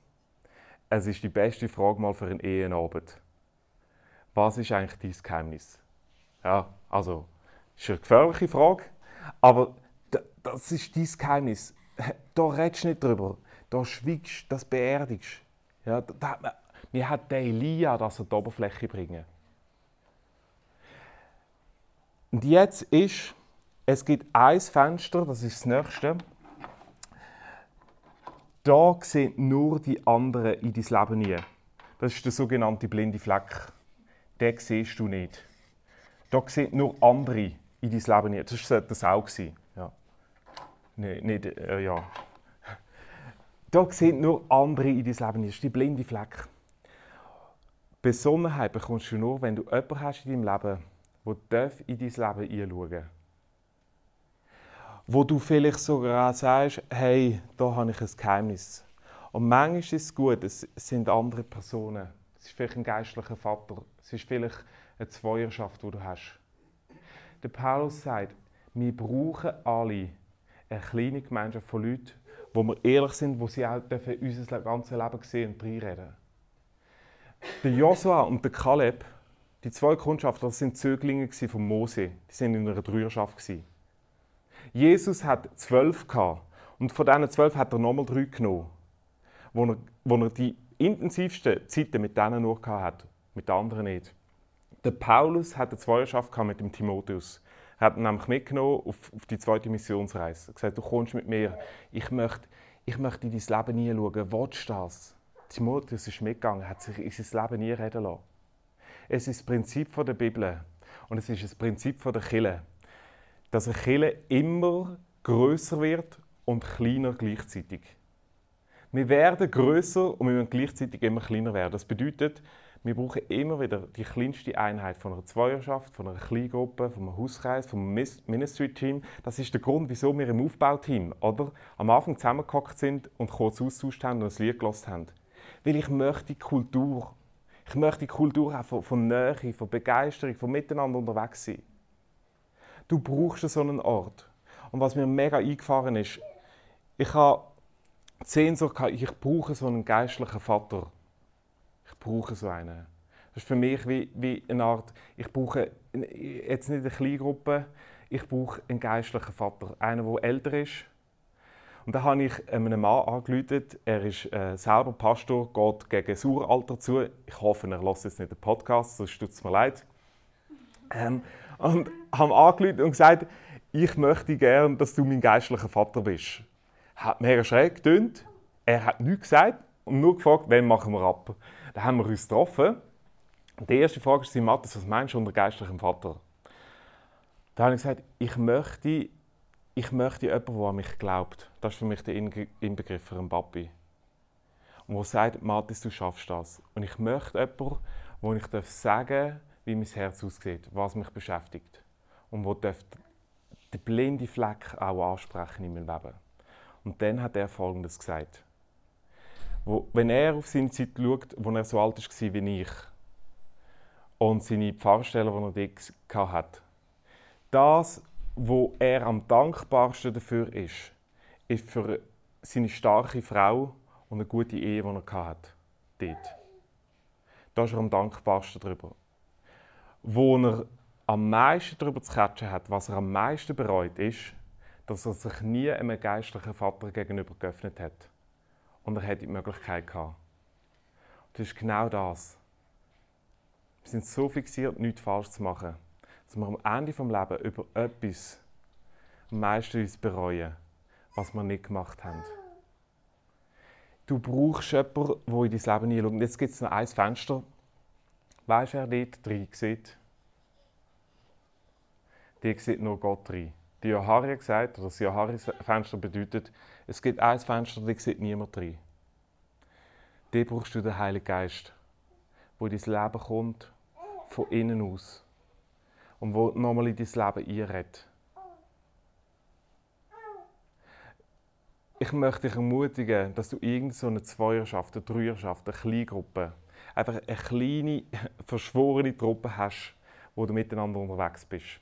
es ist die beste Frage mal für einen Ehenabend. Was ist eigentlich dein Geheimnis? Ja, also, ist eine gefährliche Frage, aber das ist dein Geheimnis. Da redest du nicht drüber. Da schwiegst du, das beerdigst. Ja, da, mir hat der Elia das an die Oberfläche bringen. Und jetzt ist, es gibt ein Fenster, das ist das nächste. Da sehen nur die anderen in dein Leben nie. Das ist der sogenannte blinde Fleck. Den siehst du nicht. Da sehen nur andere in dein Leben nie. Das sollte das auch sein. Ja. Nee, nicht, äh, ja. Da sehen nur andere in dein Leben nie. Das ist die blinde Fleck. Besonnenheit bekommst du nur, wenn du jemanden hast in deinem Leben, der in dein Leben einschauen Wo du vielleicht sogar sagst, hey, da habe ich ein Geheimnis. Und manchmal ist es gut, es sind andere Personen. Es ist vielleicht ein geistlicher Vater. Es ist vielleicht eine Zweierschaft, die du hast. Der Paulus sagt, wir brauchen alle eine kleine Gemeinschaft von Leuten, wo wir ehrlich sind, wo sie auch unser ganzes Leben sehen und reinreden. Der Joshua und der Kaleb die zwei Kundschafter das sind Zöglinge von Mose. Die sind in einer Dreierschaft. Jesus hat zwölf. Und von diesen zwölf hat er nochmal drei genommen, wo er, wo er die intensivsten Zeiten mit denen nur hat, mit den anderen nicht. Der Paulus hat eine Zweierschaft mit dem Timotheus. Er hat ihn nämlich mitgenommen auf, auf die zweite Missionsreise. Er hat gesagt, du kommst mit mir. Ich möchte, ich möchte in dein Leben hinschauen. Willst du das? Timotheus ist mitgegangen, hat sich in sein Leben nie reden lassen. Es ist das Prinzip der Bibel und es ist das Prinzip der Kille, dass eine Kille immer größer wird und kleiner gleichzeitig. Wir werden größer und wir werden gleichzeitig immer kleiner werden. Das bedeutet, Wir brauchen immer wieder die kleinste Einheit von einer Zweierschaft, von einer Kleingruppe, von einem Hauskreis, vom Ministry-Team. Das ist der Grund, wieso wir im Aufbauteam oder, am Anfang zusammengehockt sind und kurz austauscht haben und ein Lied gelassen haben. Weil ich möchte die Kultur, ich möchte die Kultur auch von, von Nähe, von Begeisterung, von Miteinander unterwegs sein. Du brauchst so einen Ort. Und was mir mega eingefahren ist, ich habe die Sehnsucht ich brauche so einen geistlichen Vater. Ich brauche so einen. Das ist für mich wie, wie eine Art, ich brauche jetzt nicht eine Kleingruppe, ich brauche einen geistlichen Vater. Einen, der älter ist. Und da habe ich einem Mann angerufen, er ist äh, selber Pastor, geht gegen das Uralter zu. Ich hoffe, er lässt jetzt nicht den Podcast, sonst tut es mir leid. Ähm, und habe angerufen und gesagt, ich möchte gerne, dass du mein geistlicher Vater bist. Hat mir schräg getönt. Er hat nichts gesagt und nur gefragt, wann machen wir ab. Dann haben wir uns getroffen. Die erste Frage ist, Matthias, was meinst du unter geistlichem Vater? Da habe ich gesagt, ich möchte, ich möchte jemanden, der an mich glaubt. Das ist für mich der Inbegriff für einen Papi. Und der sagt, Matthias, du schaffst das. Und ich möchte jemanden, wo ich sagen darf, wie mein Herz aussieht, was mich beschäftigt. Und wo darf den blinden Fleck auch ansprechen in meinem Leben. Und dann hat er Folgendes gesagt. Wo, wenn er auf seine Zeit schaut, wo er so alt war wie ich, und seine Pfarrstelle, die er dort hatte, das, wo er am dankbarsten dafür ist, ist für seine starke Frau und eine gute Ehe, die er hatte. Dort. Da ist er am dankbarsten darüber. Wo er am meisten darüber zu quetschen hat, was er am meisten bereut, ist, dass er sich nie einem geistlichen Vater gegenüber geöffnet hat. Und er hätte die Möglichkeit gehabt. Das ist genau das. Wir sind so fixiert, nichts falsch zu machen, dass wir am Ende des Lebens über etwas am meisten uns bereuen, was wir nicht gemacht haben. Du brauchst jemanden, der in dein Leben hineinschaut. Jetzt gibt es noch ein Fenster. Weißt du, wer dort drin sieht? Die sieht nur Gott rein. Die Johari gesagt, oder das Johari-Fenster bedeutet, es gibt ein Fenster, da sieht niemand rein. Die brauchst du den Heiligen Geist, der in dein Leben kommt, von innen aus. Und wo nochmal in dein Leben einredet. Ich möchte dich ermutigen, dass du irgendeine Zweierschaft, eine Dreierschaft, eine Kleingruppe, einfach eine kleine, verschworene Truppe hast, wo du miteinander unterwegs bist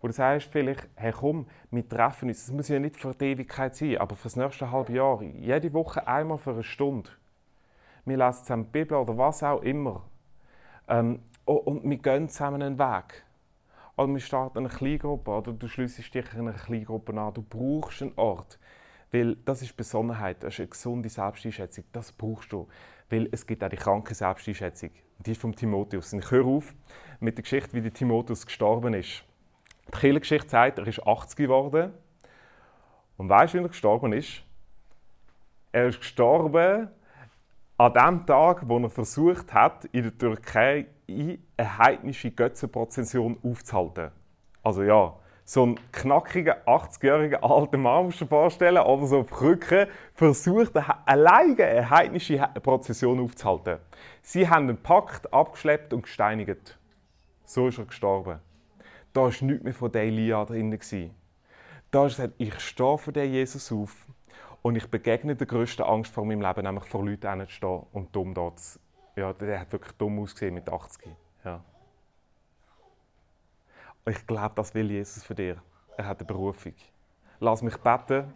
wo du sagst vielleicht, hey komm, wir treffen uns. Das muss ja nicht für die Ewigkeit sein, aber für das nächste halbe Jahr. Jede Woche einmal für eine Stunde. Wir lesen zusammen die Bibel oder was auch immer. Ähm, und wir gehen zusammen einen Weg. Oder wir starten eine Kleingruppe oder du schließt dich einer Kleingruppe an. Du brauchst einen Ort. Weil das ist Besonnenheit, das ist eine gesunde Selbsteinschätzung. Das brauchst du. Weil es gibt auch die kranke Selbsteinschätzung. Die ist vom Timotheus. Und ich höre auf mit der Geschichte, wie der Timotheus gestorben ist. Die Kirchengeschichte sagt, er ist 80 geworden. Und weißt du, wie er gestorben ist? Er ist gestorben an dem Tag, wo er versucht hat, in der Türkei eine heidnische Götzenprozession aufzuhalten. Also ja, so einen knackigen, 80-jährigen alten Mann musst du dir vorstellen, oder so auf Rücken, versucht alleine eine heidnische Prozession aufzuhalten. Sie haben den Pakt abgeschleppt und gesteinigt. So ist er gestorben. Da war nichts mehr von der Elia drin. Da ist gesagt, ich stehe vor dem Jesus auf und ich begegne der grössten Angst vor meinem Leben, nämlich vor Leuten stehen und dumm dort zu Ja, der hat wirklich dumm ausgesehen mit 80. Ja. Ich glaube, das will Jesus für dich. Er hat eine Berufung. Lass mich beten.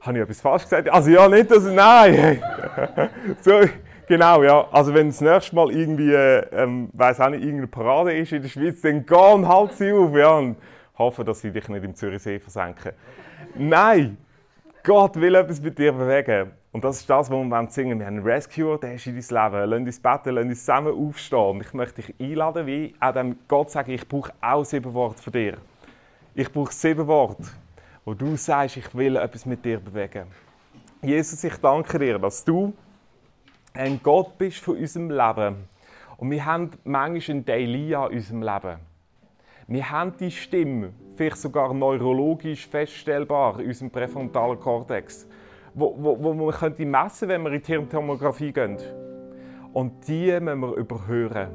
Habe ich etwas falsch gesagt? Also ja, nicht, dass... Nein! so, Genau, ja. Also wenn das nächste Mal irgendwie, ähm, weiß auch nicht, irgendeine Parade ist in der Schweiz, dann geh und halt sie auf, ja, und hoffe, dass sie dich nicht im Zürichsee versenken. Nein! Gott will etwas mit dir bewegen. Und das ist das, was wir singen Wir haben einen Rescuer, der ist in dein Leben. Lass uns beten, lass uns zusammen aufstehen. Und ich möchte dich einladen, wie auch dem Gott sagen, ich brauche auch sieben Worte von dir. Ich brauche sieben Worte, wo du sagst, ich will etwas mit dir bewegen. Jesus, ich danke dir, dass du ein Gott bist von unserem Leben. Und wir haben manchmal einen Elia in unserem Leben. Wir haben die Stimme, vielleicht sogar neurologisch feststellbar in unserem präfrontalen Kortex, wo, wo, wo man könnte messen wenn wir in die Hirntomographie gehen. Und die müssen wir überhören.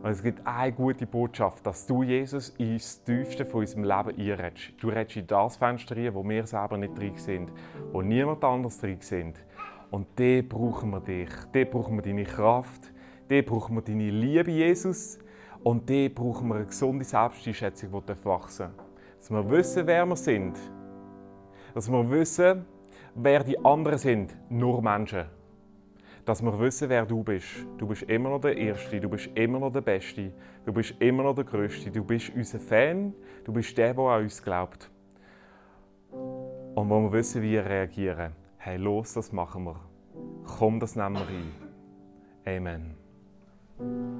Und es gibt eine gute Botschaft, dass du, Jesus, ins Tiefste von unserem Leben einredest. Du redest in das Fenster rein, wo wir selber nicht drin sind, wo niemand anders drin sind. Und da brauchen wir dich. Da brauchen wir deine Kraft. Da brauchen wir deine Liebe, Jesus. Und da brauchen wir eine gesunde Selbsteinschätzung, die wachsen darf. Dass wir wissen, wer wir sind. Dass wir wissen, wer die anderen sind. Nur Menschen dass wir wissen, wer du bist. Du bist immer noch der Erste, du bist immer noch der Beste, du bist immer noch der Größte, du bist unser Fan, du bist der, der an uns glaubt. Und wo wir wissen, wie wir reagieren, hey, los, das machen wir. Komm, das nehmen wir ein. Amen.